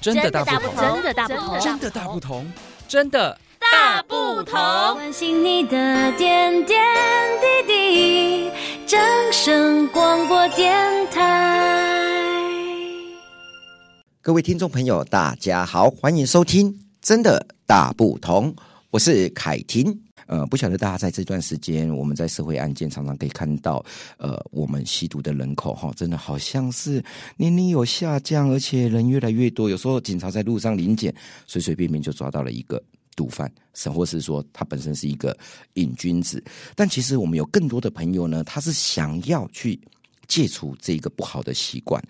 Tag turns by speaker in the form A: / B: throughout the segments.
A: 真的大不同，
B: 真的大不同，
A: 真的大不同，真的大不同。
B: 关心你的点点滴滴，掌声广播电台。
C: 各位听众朋友，大家好，欢迎收听《真的大不同》，我是凯婷。呃，不晓得大家在这段时间，我们在社会案件常常可以看到，呃，我们吸毒的人口哈，真的好像是年龄有下降，而且人越来越多。有时候警察在路上临检，随随便便就抓到了一个毒贩，甚或是说他本身是一个瘾君子。但其实我们有更多的朋友呢，他是想要去戒除这个不好的习惯。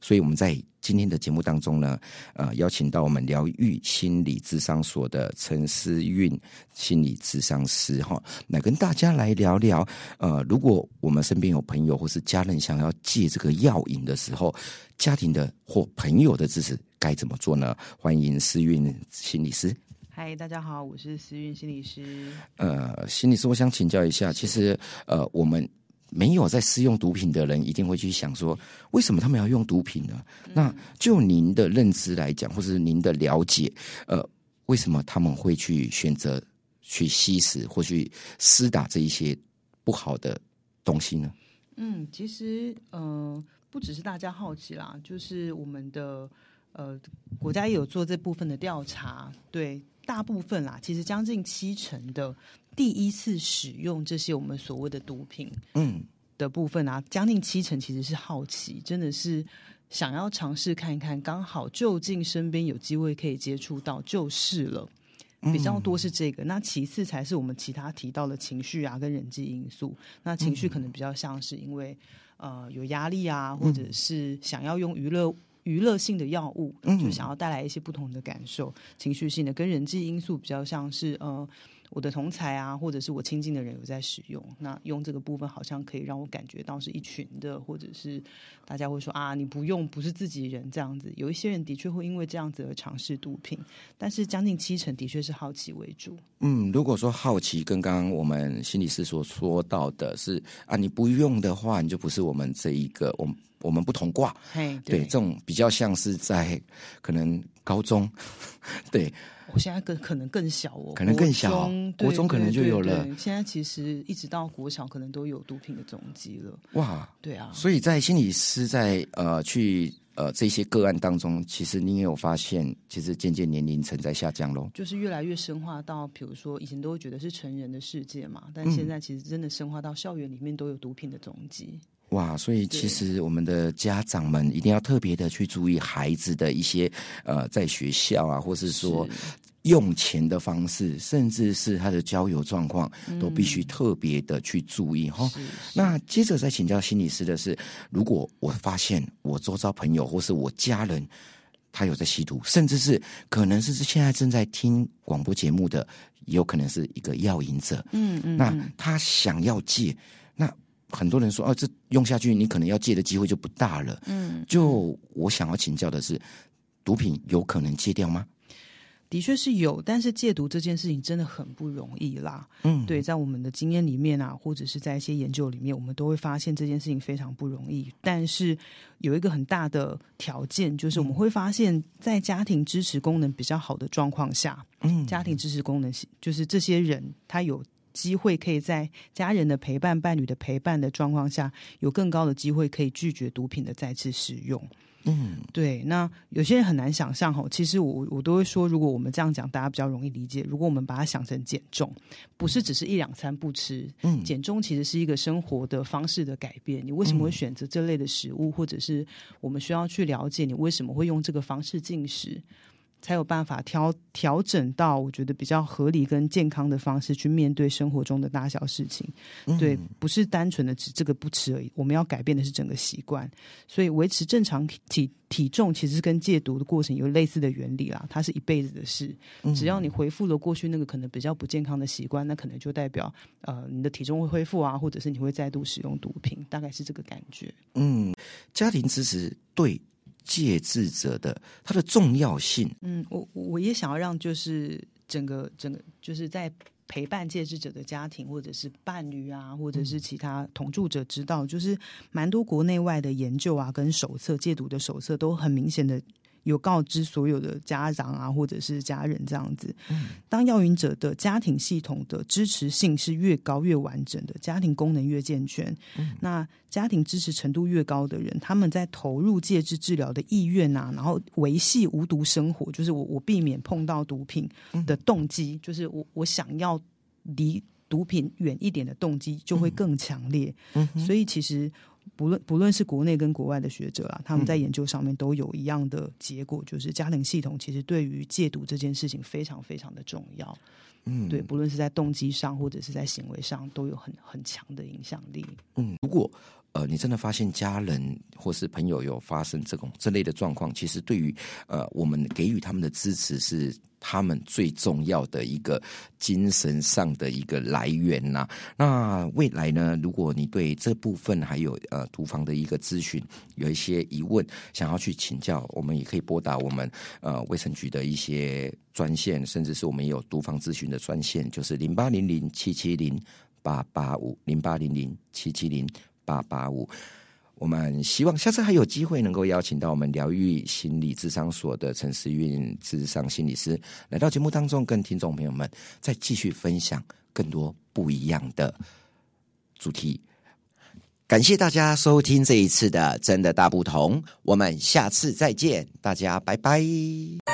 C: 所以我们在今天的节目当中呢，呃，邀请到我们疗愈心理智商所的陈思韵心理智商师哈，来跟大家来聊聊。呃，如果我们身边有朋友或是家人想要戒这个药瘾的时候，家庭的或朋友的支持该怎么做呢？欢迎思韵心理师。
D: 嗨，大家好，我是思韵心理师。
C: 呃，心理师，我想请教一下，其实呃，我们。没有在使用毒品的人，一定会去想说，为什么他们要用毒品呢？嗯、那就您的认知来讲，或是您的了解，呃，为什么他们会去选择去吸食或去施打这一些不好的东西呢？
D: 嗯，其实呃，不只是大家好奇啦，就是我们的呃国家也有做这部分的调查，对，大部分啦，其实将近七成的。第一次使用这些我们所谓的毒品，嗯，的部分啊，将近七成其实是好奇，真的是想要尝试看一看，刚好就近身边有机会可以接触到就是了，比较多是这个。那其次才是我们其他提到的情绪啊跟人际因素。那情绪可能比较像是因为呃有压力啊，或者是想要用娱乐娱乐性的药物，就想要带来一些不同的感受。情绪性的跟人际因素比较像是呃。我的同才啊，或者是我亲近的人有在使用，那用这个部分好像可以让我感觉到是一群的，或者是大家会说啊，你不用不是自己人这样子。有一些人的确会因为这样子而尝试毒品，但是将近七成的确是好奇为主。
C: 嗯，如果说好奇跟刚刚我们心理师所说到的是啊，你不用的话，你就不是我们这一个我们我们不同挂。
D: 嘿，对，
C: 对，这种比较像是在可能高中，对。
D: 我现在更可能更小哦，
C: 可能更小，国中，可能就有了。
D: 现在其实一直到国小，可能都有毒品的踪迹了。
C: 哇，
D: 对啊。
C: 所以在心理师在呃去呃这些个案当中，其实你也有发现，其实渐渐年龄层在下降喽。
D: 就是越来越深化到，比如说以前都会觉得是成人的世界嘛，但现在其实真的深化到校园里面都有毒品的踪迹。
C: 哇，所以其实我们的家长们一定要特别的去注意孩子的一些呃，在学校啊，或是说用钱的方式，甚至是他的交友状况，都必须特别的去注意哈。那接着再请教心理师的是，如果我发现我周遭朋友或是我家人他有在吸毒，甚至是可能是现在正在听广播节目的，也有可能是一个药瘾者，嗯嗯，那他想要戒，那。很多人说，哦、啊，这用下去，你可能要戒的机会就不大了。嗯，就我想要请教的是，毒品有可能戒掉吗？
D: 的确是有，但是戒毒这件事情真的很不容易啦。嗯，对，在我们的经验里面啊，或者是在一些研究里面，我们都会发现这件事情非常不容易。但是有一个很大的条件，就是我们会发现，在家庭支持功能比较好的状况下，嗯，家庭支持功能就是这些人他有。机会可以在家人的陪伴、伴侣的陪伴的状况下，有更高的机会可以拒绝毒品的再次使用。嗯，对。那有些人很难想象吼，其实我我都会说，如果我们这样讲，大家比较容易理解。如果我们把它想成减重，不是只是一两餐不吃，嗯，减重其实是一个生活的方式的改变。你为什么会选择这类的食物，或者是我们需要去了解你为什么会用这个方式进食？才有办法调调整到我觉得比较合理跟健康的方式去面对生活中的大小事情，嗯、对，不是单纯的只这个不吃而已。我们要改变的是整个习惯，所以维持正常体体重其实是跟戒毒的过程有类似的原理啦。它是一辈子的事，只要你恢复了过去那个可能比较不健康的习惯，那可能就代表呃你的体重会恢复啊，或者是你会再度使用毒品，大概是这个感觉。嗯，
C: 家庭支持对。戒治者的它的重要性，
D: 嗯，我我也想要让就是整个整个就是在陪伴戒治者的家庭或者是伴侣啊，或者是其他同住者知道，就是蛮多国内外的研究啊跟手册戒毒的手册都很明显的有告知所有的家长啊，或者是家人这样子。当要引者的家庭系统的支持性是越高越完整的，家庭功能越健全，那家庭支持程度越高的人，他们在投入戒治治疗的意愿啊，然后维系无毒生活，就是我我避免碰到毒品的动机，就是我我想要离毒品远一点的动机就会更强烈。所以其实。不论不论是国内跟国外的学者啊，他们在研究上面都有一样的结果，就是家庭系统其实对于戒毒这件事情非常非常的重要。嗯，对，不论是在动机上或者是在行为上，都有很很强的影响力。
C: 嗯，如果呃你真的发现家人或是朋友有发生这种这类的状况，其实对于呃我们给予他们的支持是。他们最重要的一个精神上的一个来源呐、那未来呢？如果你对这部分还有呃毒防的一个咨询有一些疑问，想要去请教，我们也可以拨打我们呃卫生局的一些专线，甚至是我们有毒防咨询的专线，就是零八零零七七零八八五零八零零七七零八八五。我们希望下次还有机会能够邀请到我们疗愈心理智商所的陈思韵智商心理师来到节目当中，跟听众朋友们再继续分享更多不一样的主题。感谢大家收听这一次的《真的大不同》，我们下次再见，大家拜拜。